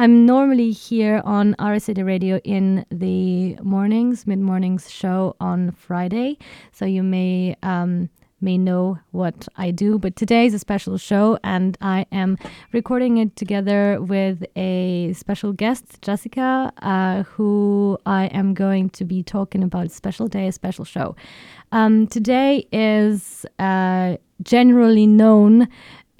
I'm normally here on RSA Radio in the mornings, mid mornings show on Friday. So you may um, may know what I do. But today is a special show, and I am recording it together with a special guest, Jessica, uh, who I am going to be talking about special day, a special show. Um, today is uh, generally known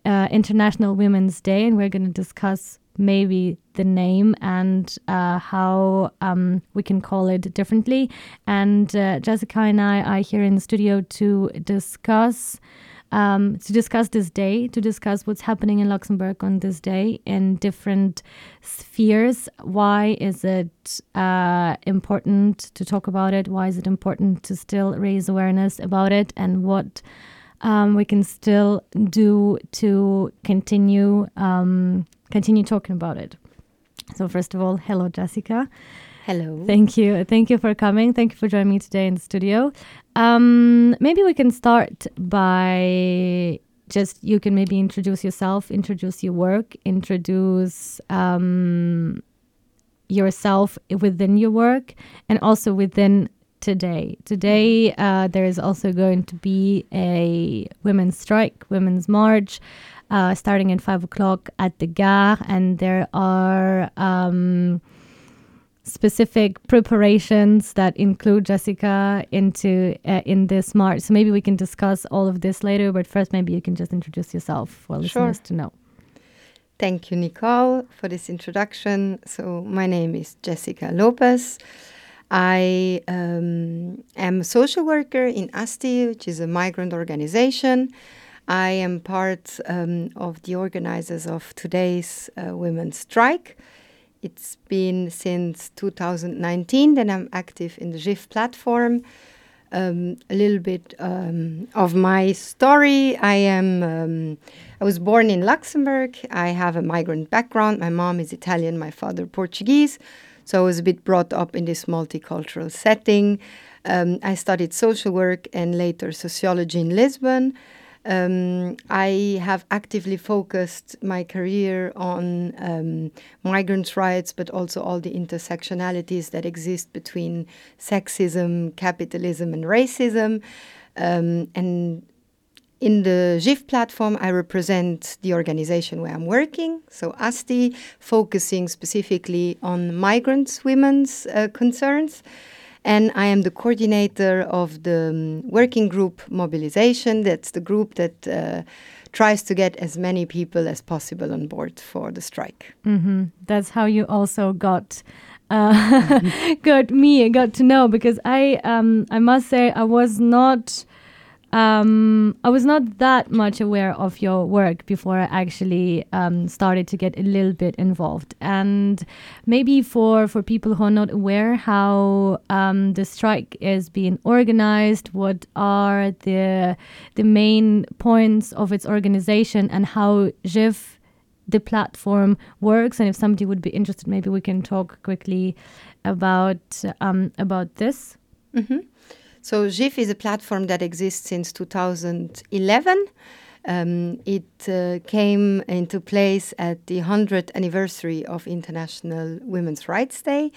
uh, International Women's Day, and we're going to discuss maybe the name and uh, how um, we can call it differently. And uh, Jessica and I are here in the studio to discuss. Um, to discuss this day, to discuss what's happening in Luxembourg on this day in different spheres. Why is it uh, important to talk about it? Why is it important to still raise awareness about it? And what um, we can still do to continue um, continue talking about it. So first of all, hello, Jessica. Hello. Thank you. Thank you for coming. Thank you for joining me today in the studio. Um, maybe we can start by just you can maybe introduce yourself, introduce your work, introduce um, yourself within your work, and also within today. Today, uh, there is also going to be a women's strike, women's march, uh, starting at five o'clock at the Gare, and there are um, specific preparations that include Jessica into uh, in this march. So maybe we can discuss all of this later. But first, maybe you can just introduce yourself for listeners Sure. to know. Thank you, Nicole, for this introduction. So, my name is Jessica Lopez. I um, am a social worker in ASTI, which is a migrant organization. I am part um, of the organizers of today's uh, women's strike. It's been since 2019 that I'm active in the JIF platform. Um, a little bit um, of my story. I am. Um, I was born in Luxembourg. I have a migrant background. My mom is Italian. My father Portuguese. So I was a bit brought up in this multicultural setting. Um, I studied social work and later sociology in Lisbon. Um, I have actively focused my career on um, migrants' rights, but also all the intersectionalities that exist between sexism, capitalism, and racism. Um, and in the JIF platform, I represent the organization where I'm working, so ASTI, focusing specifically on migrants' women's uh, concerns. And I am the coordinator of the um, working group mobilization. That's the group that uh, tries to get as many people as possible on board for the strike. hmm That's how you also got uh, got me got to know because I um I must say I was not um I was not that much aware of your work before I actually um, started to get a little bit involved. And maybe for for people who are not aware how um, the strike is being organized what are the the main points of its organization and how JIF the platform works. And if somebody would be interested maybe we can talk quickly about um, about this So JIF is a platform that exists since 2011. Um, it uh, came into place at the 100th anniversary of International Women's Rights Day.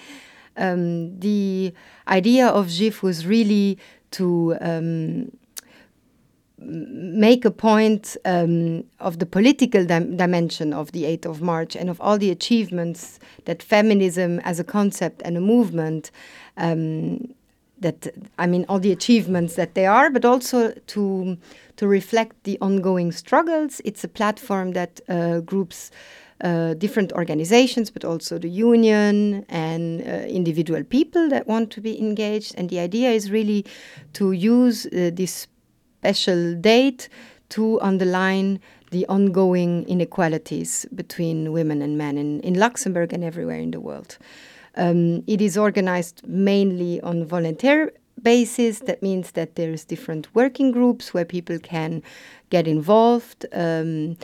Um, the idea of JIF was really to um, make a point um, of the political dim- dimension of the 8th of March and of all the achievements that feminism as a concept and a movement um, that I mean all the achievements that they are, but also to to reflect the ongoing struggles. It's a platform that uh, groups uh, different organizations, but also the union and uh, individual people that want to be engaged. And the idea is really to use uh, this special date to underline the ongoing inequalities between women and men in, in Luxembourg and everywhere in the world. Um, it is organized mainly on volunteer basis. That means that there's different working groups where people can get involved. Um,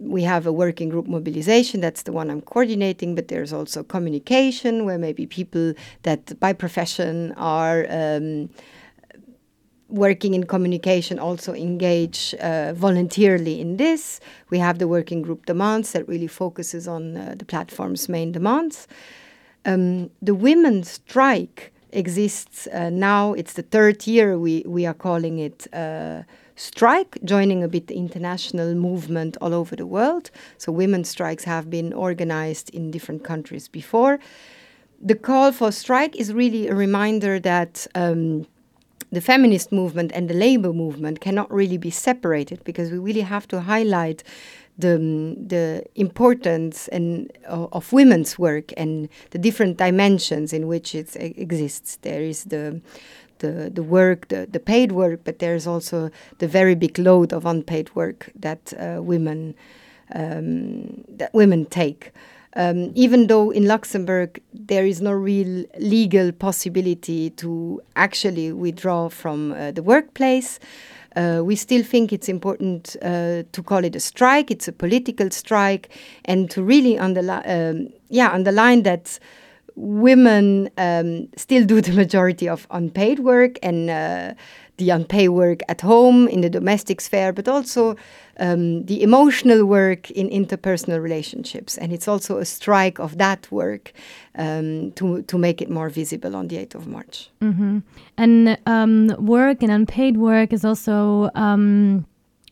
we have a working group mobilization that's the one i'm coordinating but there's also communication where maybe people that by profession are um, working in communication also engage uh, voluntarily in this. We have the working group demands that really focuses on uh, the platform's main demands. Um, the women's strike exists uh, now. It's the third year we, we are calling it uh, strike, joining a bit the international movement all over the world. So women's strikes have been organized in different countries before. The call for strike is really a reminder that um, the feminist movement and the labor movement cannot really be separated because we really have to highlight the the importance and of women's work and the different dimensions in which it exists. There is the the, the work, the, the paid work, but there's also the very big load of unpaid work that uh, women um, that women take. Um, even though in Luxembourg there is no real legal possibility to actually withdraw from uh, the workplace, uh, we still think it's important uh, to call it a strike. It's a political strike, and to really underli- um, yeah, underline that women um, still do the majority of unpaid work and uh, the unpaid work at home in the domestic sphere, but also um, the emotional work in interpersonal relationships. And it's also a strike of that work um, to, to make it more visible on the 8th of March. Mm-hmm. And um, work and unpaid work is also um,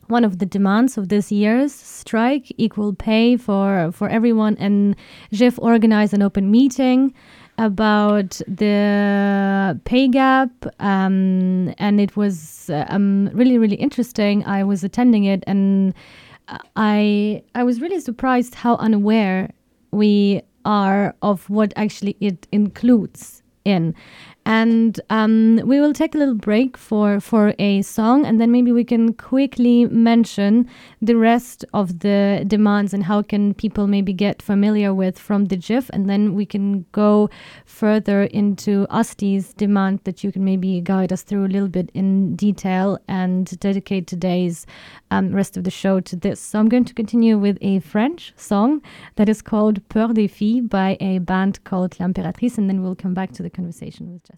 one of the demands of this year's strike equal pay for for everyone and JIF organized an open meeting about the pay gap um, and it was uh, um, really really interesting. I was attending it and i i was really surprised how unaware we are of what actually it includes in and um, we will take a little break for for a song and then maybe we can quickly mention the rest of the demands and how can people maybe get familiar with from the JIF and then we can go further into ASTI's demand that you can maybe guide us through a little bit in detail and dedicate today's um, rest of the show to this. So i'm going to continue with a french song that is called peur des filles by a band called l'impératrice and then we'll come back to the conversation with jessica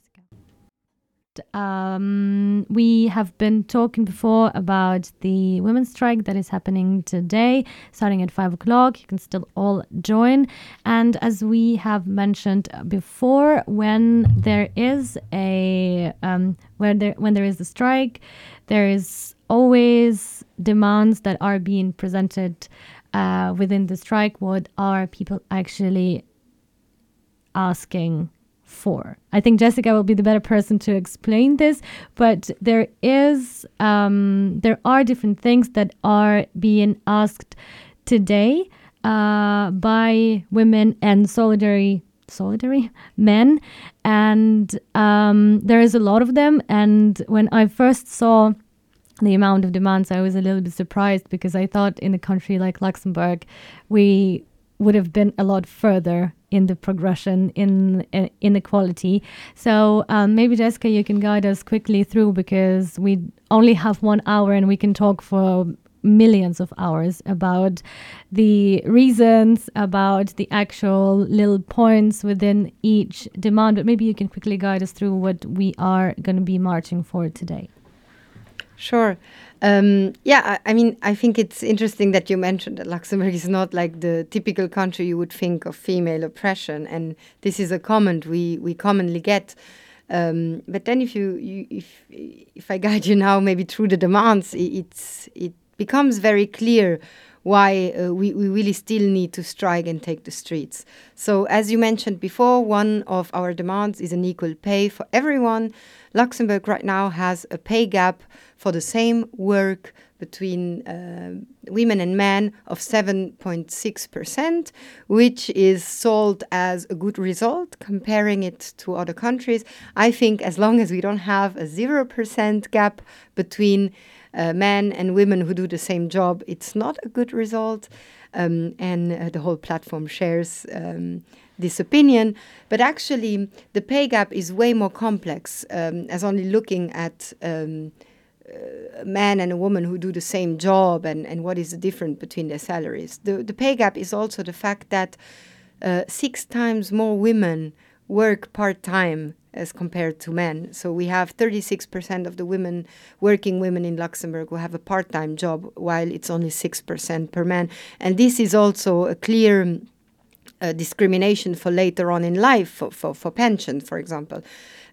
um, we have been talking before about the women's strike that is happening today, starting at five o'clock. You can still all join. And as we have mentioned before, when there is a um, there when there is a strike, there is always demands that are being presented uh, within the strike. What are people actually asking? For. I think Jessica will be the better person to explain this, but there is um, there are different things that are being asked today uh, by women and solidary solidary men, and um, there is a lot of them. And when I first saw the amount of demands, I was a little bit surprised because I thought in a country like Luxembourg, we would have been a lot further in the progression in inequality. So um, maybe Jessica, you can guide us quickly through because we only have one hour and we can talk for millions of hours about the reasons, about the actual little points within each demand. But maybe you can quickly guide us through what we are going to be marching for today. Sure. Um, yeah, I, I, mean, I think it's interesting that you mentioned that Luxembourg is not like the typical country you would think of female oppression, and this is a comment we we commonly get. Um, but then, if you, you, if if I guide you now, maybe through the demands, it, it's it becomes very clear why uh, we, we really still need to strike and take the streets. So, as you mentioned before, one of our demands is an equal pay for everyone. Luxembourg right now has a pay gap for the same work between uh, women and men of 7.6%, which is sold as a good result comparing it to other countries. I think as long as we don't have a 0% gap between uh, men and women who do the same job, it's not a good result. Um, and uh, the whole platform shares um, this opinion. But actually, the pay gap is way more complex um, as only looking at um, a man and a woman who do the same job and, and what is the difference between their salaries. The, the pay gap is also the fact that uh, six times more women work part time as compared to men. So we have 36% of the women, working women in Luxembourg, who have a part time job, while it's only 6% per man. And this is also a clear uh, discrimination for later on in life, for, for, for pension, for example.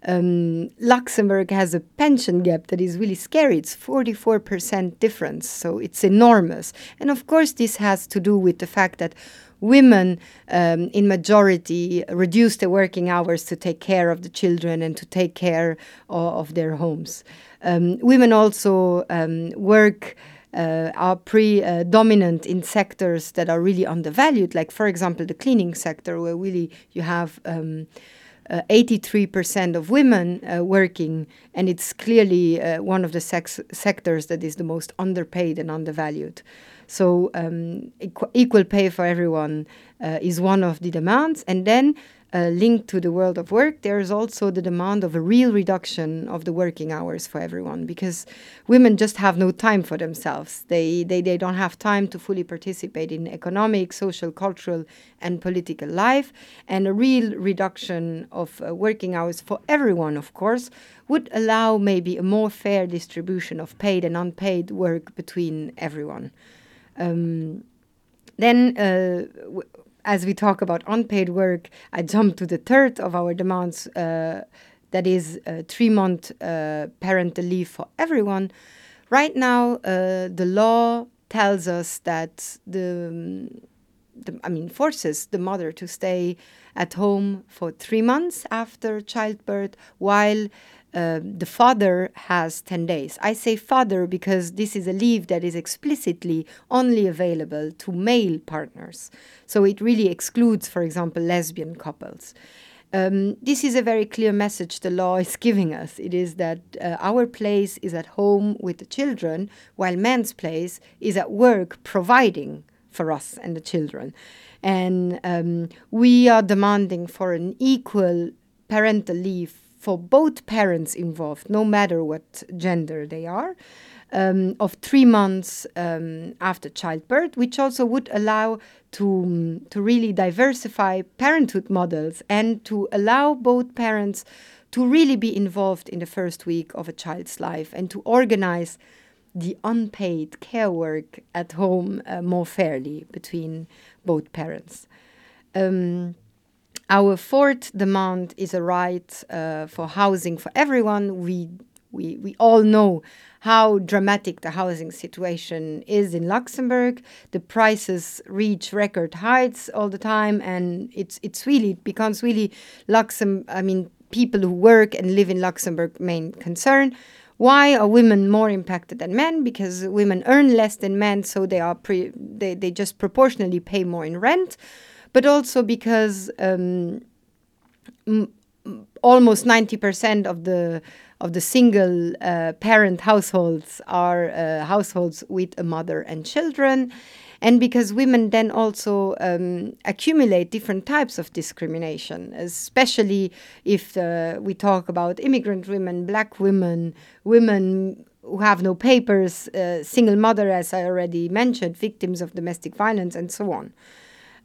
Um, Luxembourg has a pension gap that is really scary. It's 44% difference, so it's enormous. And of course, this has to do with the fact that women um, in majority reduce their working hours to take care of the children and to take care of, of their homes. Um, women also um, work uh, are predominant in sectors that are really undervalued, like, for example, the cleaning sector, where really you have um, uh, 83% of women uh, working, and it's clearly uh, one of the sectors that is the most underpaid and undervalued. So, um, equ- equal pay for everyone uh, is one of the demands. And then uh, linked to the world of work, there is also the demand of a real reduction of the working hours for everyone because women just have no time for themselves. They, they, they don't have time to fully participate in economic, social, cultural, and political life. And a real reduction of uh, working hours for everyone, of course, would allow maybe a more fair distribution of paid and unpaid work between everyone. Um, then, uh, as we talk about unpaid work, I jump to the third of our demands uh, that is uh, three month uh, parental leave for everyone. Right now, uh, the law tells us that the, the, I mean, forces the mother to stay at home for three months after childbirth while uh, the father has 10 days. I say father because this is a leave that is explicitly only available to male partners. So it really excludes, for example, lesbian couples. Um, this is a very clear message the law is giving us. It is that uh, our place is at home with the children, while men's place is at work providing for us and the children. And um, we are demanding for an equal parental leave for both parents involved, no matter what gender they are, um, of three months um, after childbirth, which also would allow to, um, to really diversify parenthood models and to allow both parents to really be involved in the first week of a child's life and to organize the unpaid care work at home uh, more fairly between both parents. Um, our fourth demand is a right uh, for housing for everyone. We, we, we all know how dramatic the housing situation is in Luxembourg. The prices reach record heights all the time, and it's it's really it becomes really Luxembourg. I mean, people who work and live in Luxembourg main concern. Why are women more impacted than men? Because women earn less than men, so they are pre- they, they just proportionally pay more in rent but also because um, m- almost 90% of the of the single uh, parent households are uh, households with a mother and children and because women then also um, accumulate different types of discrimination, especially if uh, we talk about immigrant women, black women, women who have no papers, uh, single mother, as I already mentioned, victims of domestic violence, and so on.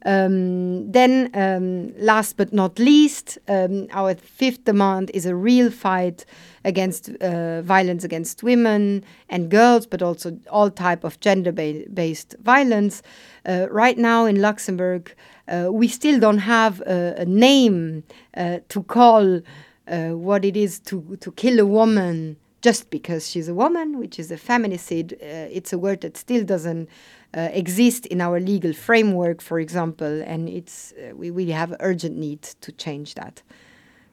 Um, then, um, last but not least, um, our fifth demand is a real fight against uh, violence against women and girls, but also all type of gender-based violence. Uh, right now in Luxembourg, uh, we still don't have a, a name uh, to call uh, what it is to to kill a woman just because she's a woman, which is a feminicide. Uh, it's a word that still doesn't uh, exist in our legal framework, for example, and it's uh, we really have urgent need to change that.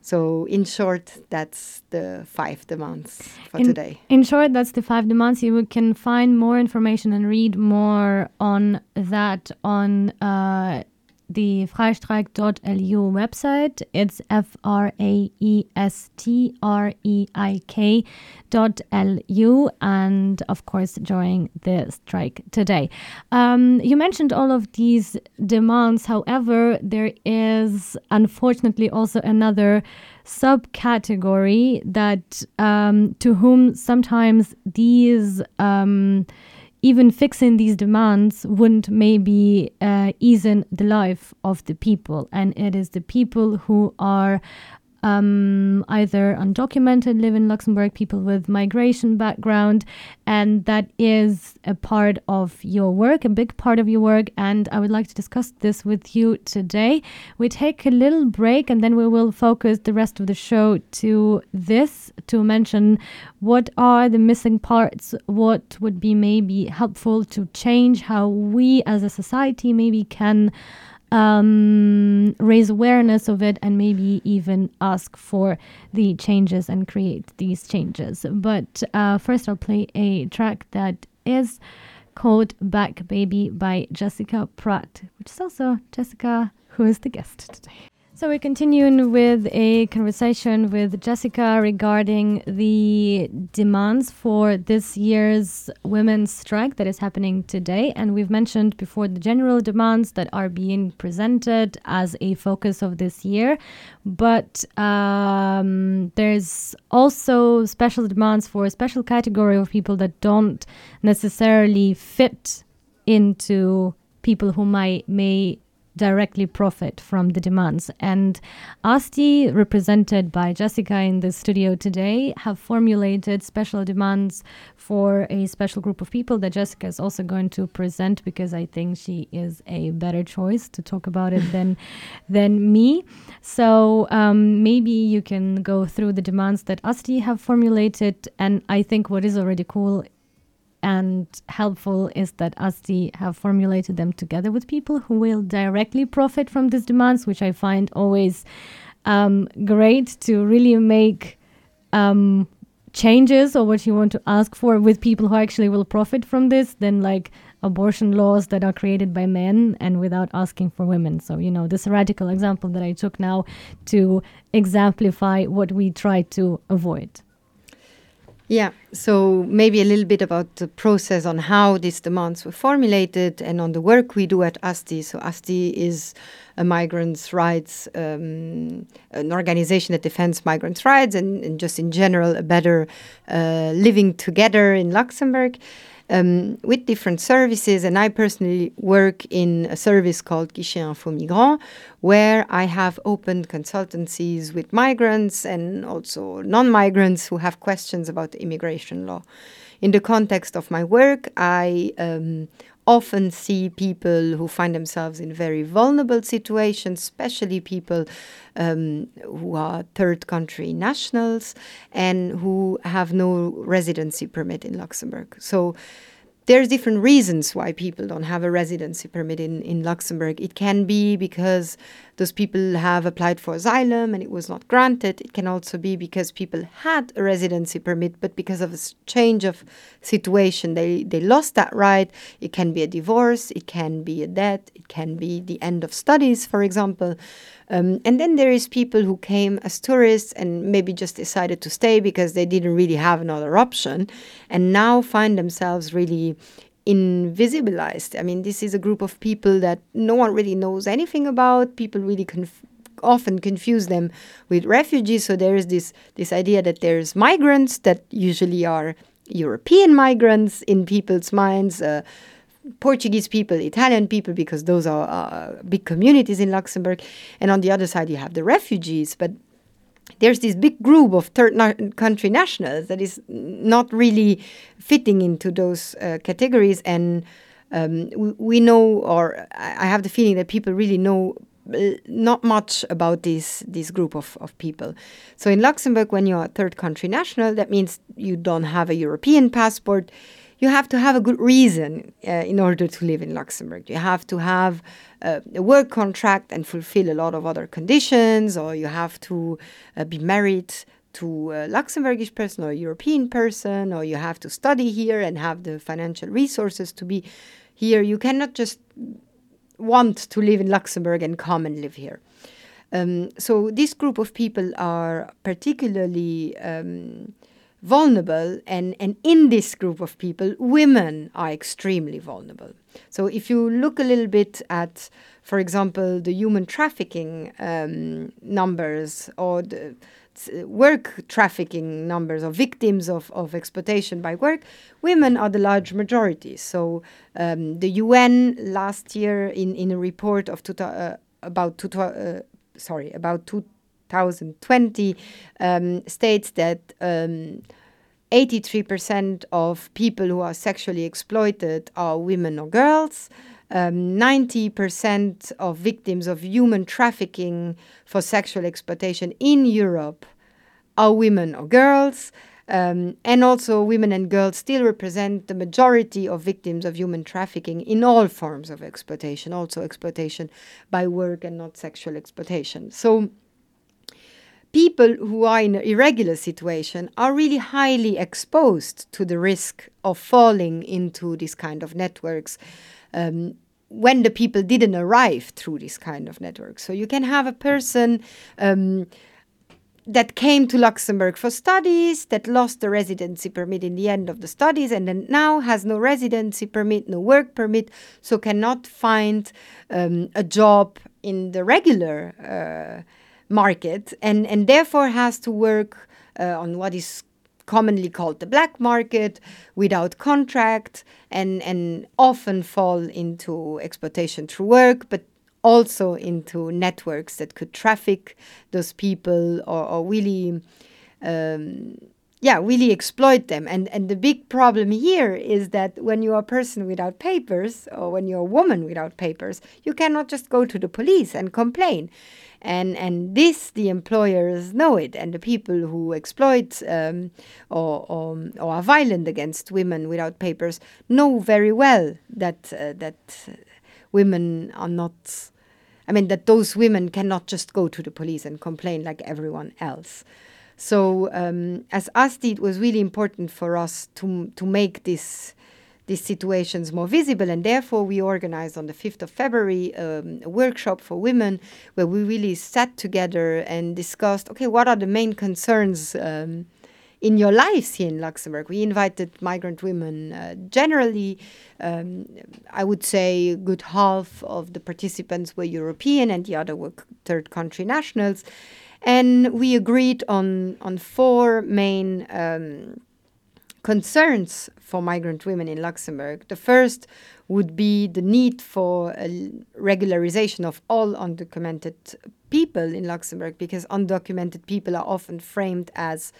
So, in short, that's the five demands for in, today. In short, that's the five demands. You can find more information and read more on that on uh, the fraestreik.lu website. It's F R A E S T R E I K dot L-U and of course during the strike today. Um, you mentioned all of these demands. However, there is unfortunately also another subcategory that um, to whom sometimes these um, even fixing these demands wouldn't maybe uh, ease the life of the people. And it is the people who are um, either undocumented live in Luxembourg, people with migration background, and that is a part of your work, a big part of your work. And I would like to discuss this with you today. We take a little break, and then we will focus the rest of the show to this to mention what are the missing parts, what would be maybe helpful to change how we as a society maybe can um, raise awareness of it and maybe even ask for the changes and create these changes. But uh, first, I'll play a track that is called Back Baby by Jessica Pratt, which is also Jessica who is the guest today. So we're continuing with a conversation with Jessica regarding the demands for this year's women's strike that is happening today. And we've mentioned before the general demands that are being presented as a focus of this year. But um, there's also special demands for a special category of people that don't necessarily fit into people who might may directly profit from the demands. And ASTI, represented by Jessica in the studio today, have formulated special demands for a special group of people that Jessica is also going to present because I think she is a better choice to talk about it than than me. So um, maybe you can go through the demands that ASTI have formulated. And I think what is already cool and helpful is that ASTI have formulated them together with people who will directly profit from these demands, which I find always um, great to really make um, changes or what you want to ask for with people who actually will profit from this than like abortion laws that are created by men and without asking for women. So, you know, this radical example that I took now to exemplify what we try to avoid. Yeah, so maybe a little bit about the process on how these demands were formulated and on the work we do at ASTI. So, ASTI is a migrants' rights, um, an organization that defends migrants' rights and, and just in general a better uh, living together in Luxembourg um, with different services. And I personally work in a service called Guichet Info Migrant, where I have opened consultancies with migrants and also non migrants who have questions about immigration law. In the context of my work, I um, often see people who find themselves in very vulnerable situations, especially people um, who are third country nationals and who have no residency permit in Luxembourg. So there's different reasons why people don't have a residency permit in, in Luxembourg. It can be because those people have applied for asylum and it was not granted. It can also be because people had a residency permit, but because of a change of situation, they, they lost that right. It can be a divorce, it can be a death, it can be the end of studies, for example. Um, and then there is people who came as tourists and maybe just decided to stay because they didn't really have another option and now find themselves really invisibilized. I mean, this is a group of people that no one really knows anything about. People really conf- often confuse them with refugees. So there is this this idea that there's migrants that usually are European migrants in people's minds. Uh, Portuguese people, Italian people, because those are uh, big communities in Luxembourg. And on the other side, you have the refugees. But there's this big group of third na country nationals that is not really fitting into those uh, categories. And um, we, we, know, or I have the feeling that people really know uh, not much about this this group of, of people. So in Luxembourg, when you're a third country national, that means you don't have a European passport you have to have a good reason uh, in order to live in Luxembourg. You have to have uh, a work contract and fulfill a lot of other conditions, or you have to uh, be married to a Luxembourgish person or a European person, or you have to study here and have the financial resources to be here. You cannot just want to live in Luxembourg and come and live here. Um, so this group of people are particularly um, vulnerable and, and in this group of people women are extremely vulnerable so if you look a little bit at for example the human trafficking um, numbers or the work trafficking numbers of victims of, of exploitation by work, women are the large majority. So um, the UN last year in, in a report of two, uh, about two, uh, sorry about 2020 um, states that um, 83% of people who are sexually exploited are women or girls. Um, 90% of victims of human trafficking for sexual exploitation in Europe are women or girls. Um, and also, women and girls still represent the majority of victims of human trafficking in all forms of exploitation, also exploitation by work and not sexual exploitation. So, people who are in an irregular situation are really highly exposed to the risk of falling into these kind of networks um, when the people didn't arrive through this kind of network. So you can have a person um, that came to Luxembourg for studies, that lost the residency permit in the end of the studies, and then now has no residency permit, no work permit, so cannot find um, a job in the regular uh, market and, and therefore has to work uh, on what is commonly called the black market without contract and, and often fall into exploitation through work, but also into networks that could traffic those people or, or really um, yeah really exploit them. And and the big problem here is that when you're a person without papers or when you're a woman without papers you cannot just go to the police and complain and and this the employers know it and the people who exploit um, or, or, or are violent against women without papers know very well that uh, that women are not I mean that those women cannot just go to the police and complain like everyone else. So um, as ASTI, it was really important for us to to make this these situations more visible. And therefore, we organized on the 5th of February um, a workshop for women where we really sat together and discussed okay, what are the main concerns? Um, in your lives here in Luxembourg. We invited migrant women. Uh, generally, um, I would say a good half of the participants were European and the other were third country nationals. And we agreed on, on four main um, concerns for migrant women in Luxembourg. The first would be the need for regularization of all undocumented people in Luxembourg because undocumented people are often framed as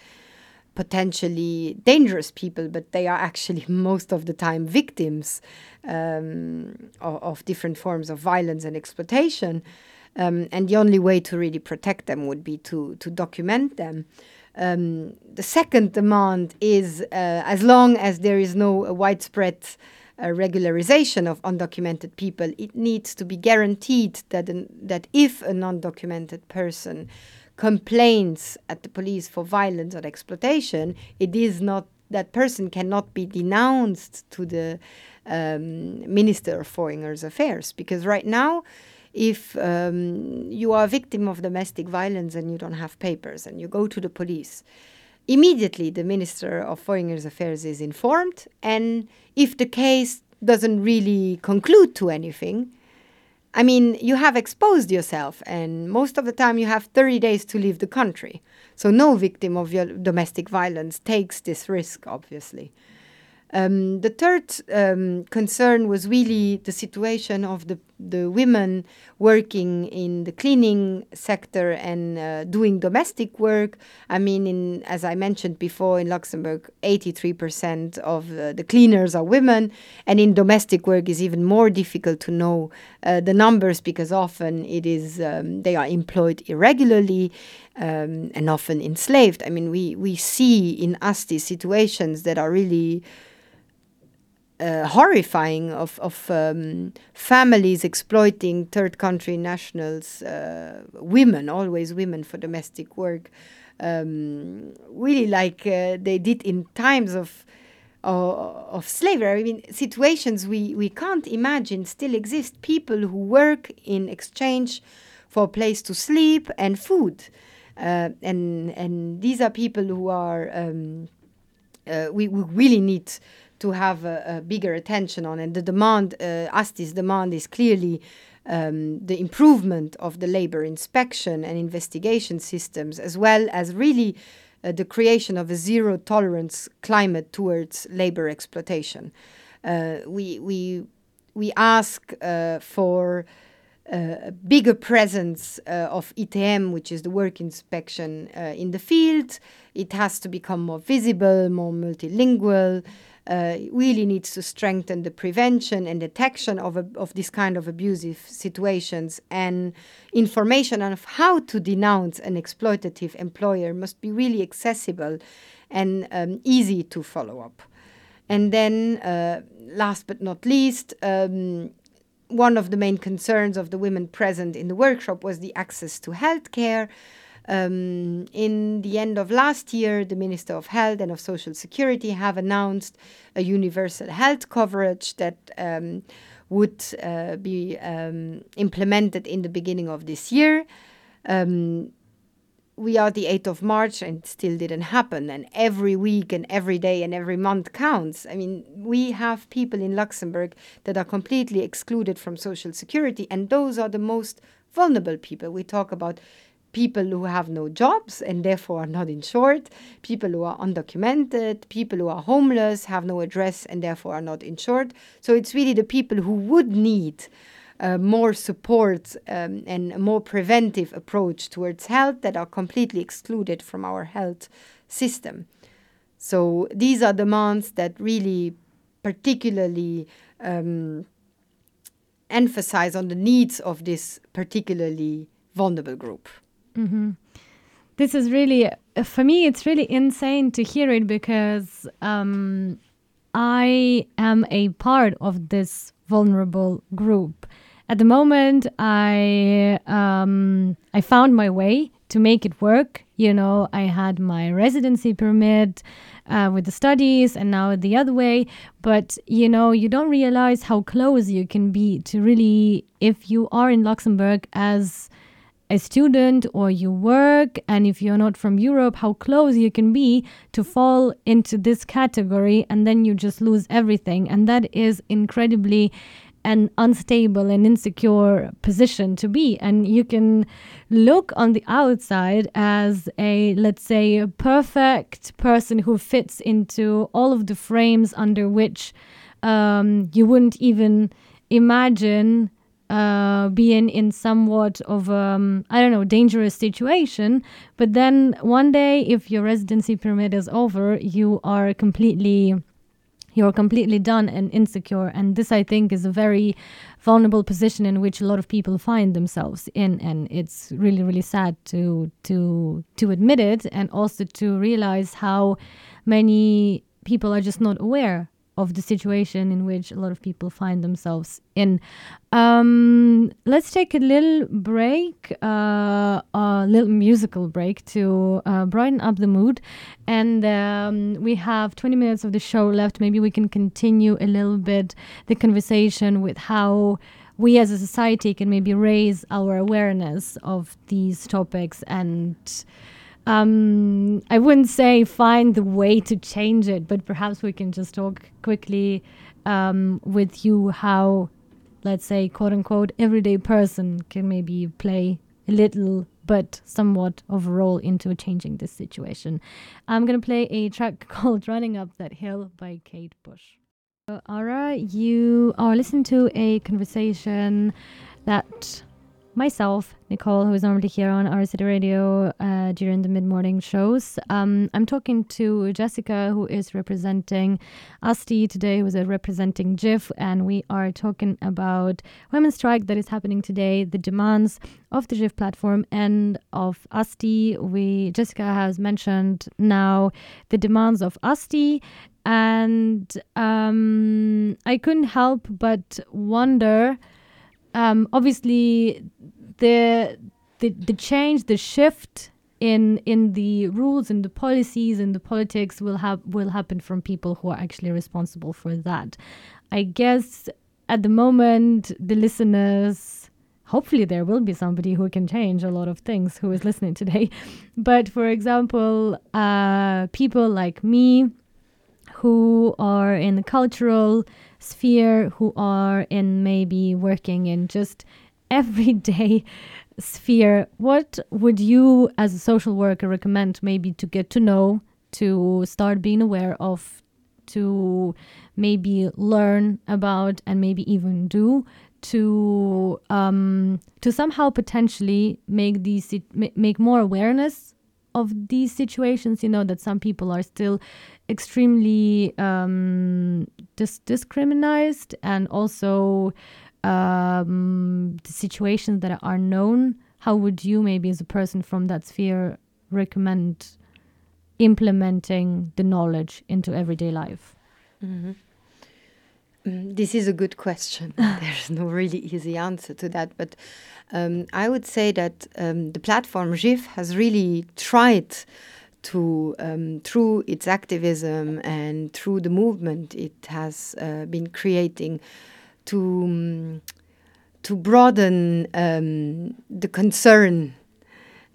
potentially dangerous people, but they are actually most of the time victims um, of, of, different forms of violence and exploitation. Um, and the only way to really protect them would be to, to document them. Um, the second demand is uh, as long as there is no uh, widespread uh, regularization of undocumented people, it needs to be guaranteed that, an, that if a non documented person complains at the police for violence or exploitation, it is not that person cannot be denounced to the um, Minister of Foreign Affairs because right now if um, you are a victim of domestic violence and you don't have papers and you go to the police, immediately the Minister of Foreign Affairs is informed. And if the case doesn't really conclude to anything, I mean, you have exposed yourself, and most of the time you have 30 days to leave the country. So, no victim of your domestic violence takes this risk, obviously. Um, the third um, concern was really the situation of the, the women working in the cleaning sector and uh, doing domestic work. I mean, in, as I mentioned before, in Luxembourg, 83% of uh, the cleaners are women, and in domestic work is even more difficult to know uh, the numbers because often it is um, they are employed irregularly um, and often enslaved. I mean, we we see in ASTI situations that are really uh, horrifying of, of um, families exploiting third country nationals, uh, women, always women for domestic work, um, really like uh, they did in times of, of, slavery. I mean, situations we, we can't imagine still exist. People who work in exchange for a place to sleep and food. Uh, and, and these are people who are. Um, uh, we, we really need to have a, a, bigger attention on. And the demand, uh, ASTI's demand is clearly um, the improvement of the labor inspection and investigation systems, as well as really uh, the creation of a zero tolerance climate towards labor exploitation. Uh, we, we, we ask uh, for uh, a bigger presence uh, of ITM, which is the work inspection in the field. It has to become more visible, more multilingual. Uh, really needs to strengthen the prevention and detection of, a, of this kind of abusive situations and information on how to denounce an exploitative employer must be really accessible and um, easy to follow up. And then, uh, last but not least, um, one of the main concerns of the women present in the workshop was the access to healthcare. Um, in the end of last year, the Minister of Health and of Social Security have announced a universal health coverage that um, would uh, be um, implemented in the beginning of this year. Um, we are the 8th of March and it still didn't happen. And every week and every day and every month counts. I mean, we have people in Luxembourg that are completely excluded from Social Security, and those are the most vulnerable people. We talk about people who have no jobs and therefore are not insured, people who are undocumented, people who are homeless, have no address and therefore are not insured. So it's really the people who would need uh, more support um, and a more preventive approach towards health that are completely excluded from our health system. So these are demands that really particularly um, emphasize on the needs of this particularly vulnerable group. Mm-hmm. This is really, uh, for me, it's really insane to hear it because um, I am a part of this vulnerable group. At the moment i um, i found my way to make it work. You know i had my residency permit uh, with the studies and now the other way. But you know you don't realize how close you can be to really if you are in luxembourg as a student or you work and if you're not from Europe how close you can be to fall into this category and then you just lose everything and that is incredibly an unstable and insecure position to be. And you can look on the outside as a, let's say, a perfect person who fits into all of the frames under which um, you wouldn't even imagine uh, being in somewhat of um, I don't know dangerous situation. But then one day, if your residency permit is over, you are completely you're completely done and insecure. And this, I think, is a very vulnerable position in which a lot of people find themselves in. And it's really, really sad to to to admit it, and also to realize how many people are just not aware of the situation in which a lot of people find themselves in. Um, let's take a little break, uh, a little musical break to uh, brighten up the mood. And um, we have 20 minutes of the show left. Maybe we can continue a little bit the conversation with how we as a society can maybe raise our awareness of these topics and um, I wouldn't say find the way to change it, but perhaps we can just talk quickly um, with you how, let's say, quote unquote, everyday person can maybe play a little but somewhat of a role into changing this situation. I'm going to play a track called Running Up That Hill by Kate Bush. So, Ara, you are listening to a conversation that myself, Nicole, who is normally here on RCD Radio uh, during the mid morning shows. Um, I'm talking to Jessica, who is representing ASTI today, who's representing JIF, and we are talking about women's strike that is happening today, the demands of the JIF platform and of ASTI. We Jessica has mentioned now the demands of ASTI, and um, I couldn't help but wonder um, obviously the, the the change, the shift in in the rules and the policies and the politics will have will happen from people who are actually responsible for that. I guess at the moment the listeners hopefully there will be somebody who can change a lot of things who is listening today but for example uh, people like me who are in the cultural sphere, who are in maybe working in just everyday sphere, what would you as a social worker recommend maybe to get to know, to start being aware of, to maybe learn about and maybe even do to um, to somehow potentially make these make more awareness of these situations you know that some people are still extremely um, dis- discriminated and also um, the situations that are known how would you maybe as a person from that sphere recommend implementing the knowledge into everyday life mm-hmm. Mm, this is a good question. There's no really easy answer to that but um, i would say that um, the platform JIF has really tried to um, through its activism and through the movement it has uh, been creating to um, to broaden um, the concern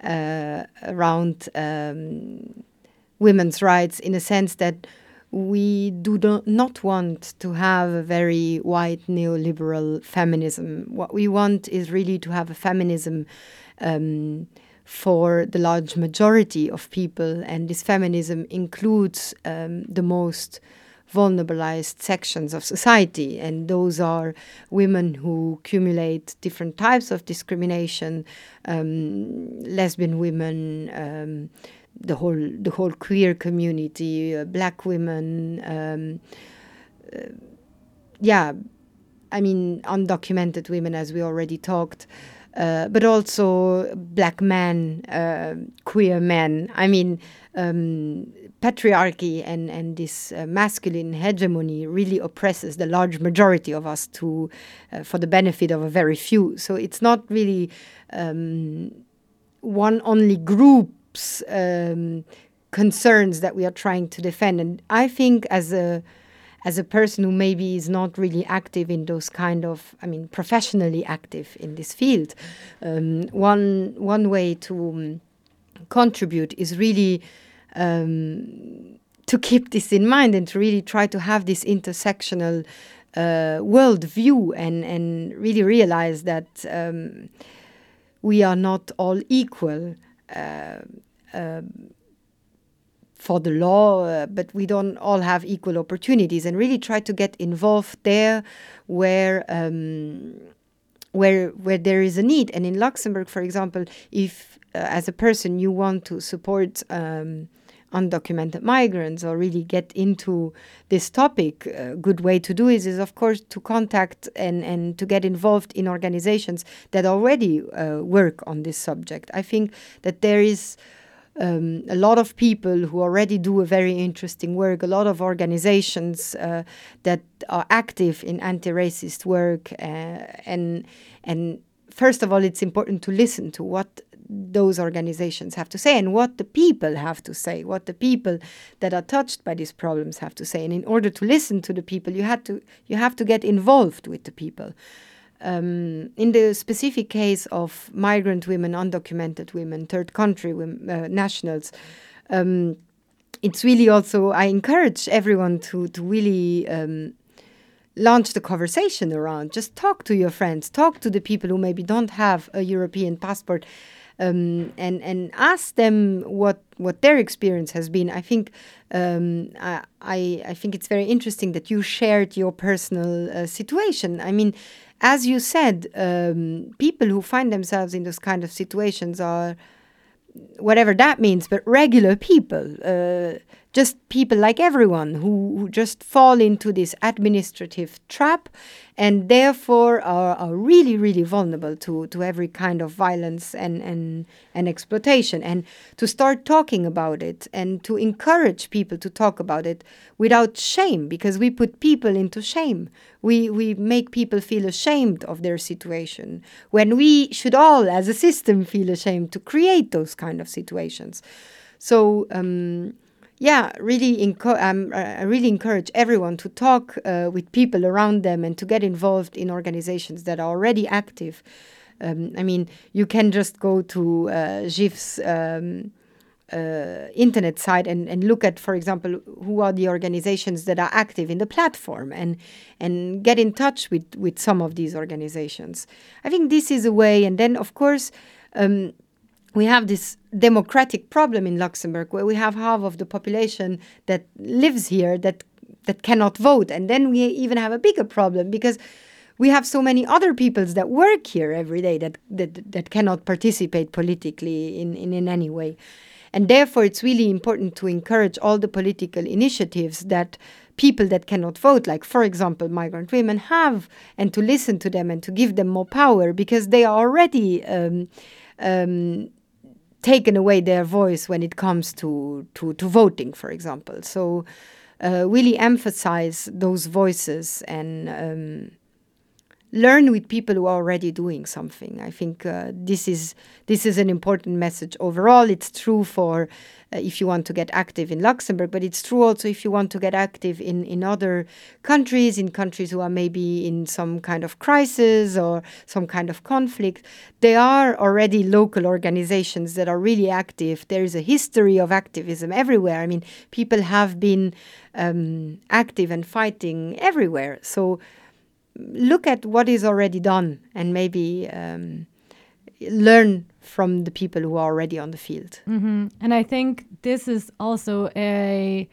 uh, around um, women's rights in a sense that we do not want to have a very white neoliberal feminism. What we want is really to have a feminism um, for the large majority of people, and this feminism includes um, the most vulnerabilized sections of society, and those are women who accumulate different types of discrimination, um, lesbian women, um, the whole the whole queer community, uh, black women, um, uh, yeah, I mean undocumented women, as we already talked uh, but also black men, uh, queer men. I mean, um, patriarchy and, and this uh, masculine hegemony really oppresses the large majority of us to, uh, for the benefit of a very few. So it's not really um, one only group's um, concerns that we are trying to defend. And I think as a as a person who maybe is not really active in those kind of, I mean, professionally active in this field, um, one one way to um, contribute is really um, to keep this in mind and to really try to have this intersectional uh, world view and and really realize that um, we are not all equal. For the law, uh, but we don't all have equal opportunities, and really try to get involved there where. Um, where where there is a need, and in Luxembourg, for example, if uh, as a person you want to support um, undocumented migrants or really get into this topic, a good way to do is, is of course, to contact and, and to get involved in organizations that already uh, work on this subject. I think that there is um, a lot of people who already do a very interesting work, a lot of organizations uh, that are active in anti-racist work, uh, and and first of all, it's important to listen to what those organizations have to say and what the people have to say, what the people that are touched by these problems have to say. And in order to listen to the people, you had to you have to get involved with the people. Um, in the specific case of migrant women, undocumented women, third country women, uh, nationals, um, it's really also I encourage everyone to to really um, launch the conversation around. Just talk to your friends, talk to the people who maybe don't have a European passport, um, and and ask them what what their experience has been. I think um, I I think it's very interesting that you shared your personal uh, situation. I mean as you said, um, people who find themselves in those kind of situations are whatever that means, but regular people, uh, just people like everyone who, who just fall into this administrative trap and therefore are, are really, really vulnerable to, to every kind of violence and, and, and exploitation. And to start talking about it and to encourage people to talk about it without shame, because we put people into shame. We, we make people feel ashamed of their situation when we should all, as a system, feel ashamed to create those kind of situations. So, um, yeah, really, enco- um, I really encourage everyone to talk uh, with people around them and to get involved in organizations that are already active. Um, I mean, you can just go to uh, JIF's um, uh, internet site and, and look at, for example, who are the organizations that are active in the platform and and get in touch with, with some of these organizations. I think this is a way. And then, of course, um, we have this democratic problem in Luxembourg where we have half of the population that lives here that that cannot vote. And then we even have a bigger problem because we have so many other peoples that work here every day that that, that cannot participate politically in, in, in any way. And therefore, it's really important to encourage all the political initiatives that people that cannot vote, like, for example, migrant women, have, and to listen to them and to give them more power because they are already um, um, taken away their voice when it comes to, to, to voting, for example. So, uh, really emphasize those voices and um, learn with people who are already doing something. I think uh, this is this is an important message overall. It's true for uh, if you want to get active in Luxembourg, but it's true also if you want to get active in in other countries, in countries who are maybe in some kind of crisis or some kind of conflict. There are already local organizations that are really active. There is a history of activism everywhere. I mean, people have been um, active and fighting everywhere. So look at what is already done and maybe um, learn from the people who are already on the field. Mm-hmm. And I think this is also a,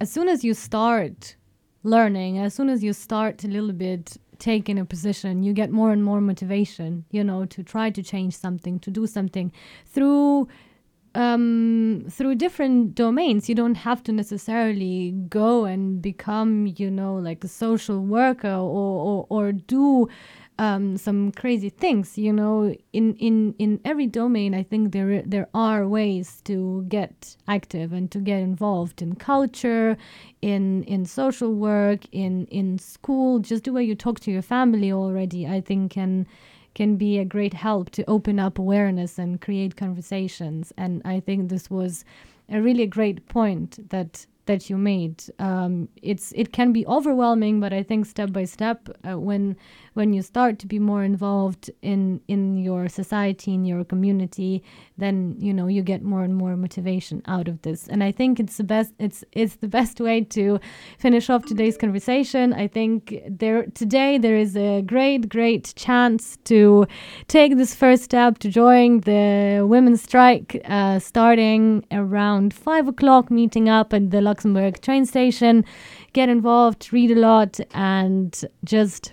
as soon as you start learning, as soon as you start a little bit taking a position, you get more and more motivation, you know, to try to change something, to do something through um, through different domains. You don't have to necessarily go and become, you know, like a social worker or, or, or do um, some crazy things. You know, in, in, in every domain, I think there there are ways to get active and to get involved in culture, in in social work, in in school. Just the way you talk to your family already, I think can can be a great help to open up awareness and create conversations. And I think this was a really great point that that you made. Um, it's it can be overwhelming, but I think step by step, uh, when when you start to be more involved in in your society, in your community, then you know you get more and more motivation out of this. And I think it's the best. It's it's the best way to finish off today's conversation. I think there today there is a great great chance to take this first step to join the women's strike, uh, starting around five o'clock, meeting up at the Luxembourg train station. Get involved, read a lot, and just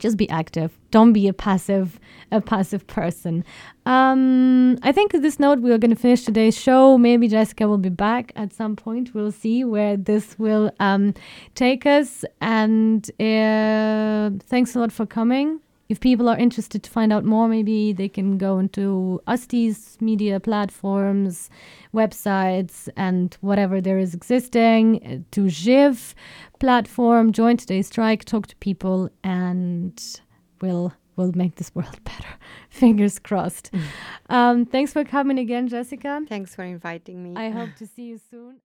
just be active. Don't be a passive a passive person. Um, I think this note we are going to finish today's show. Maybe Jessica will be back at some point. We'll see where this will um, take us. And uh, thanks a lot for coming if people are interested to find out more, maybe they can go into ASTI's media platforms, websites, and whatever there is existing uh, to JIF platform, join today's strike, talk to people, and we'll we'll make this world better. Fingers crossed. Mm. Um, thanks for coming again, Jessica. Thanks for inviting me. I hope to see you soon.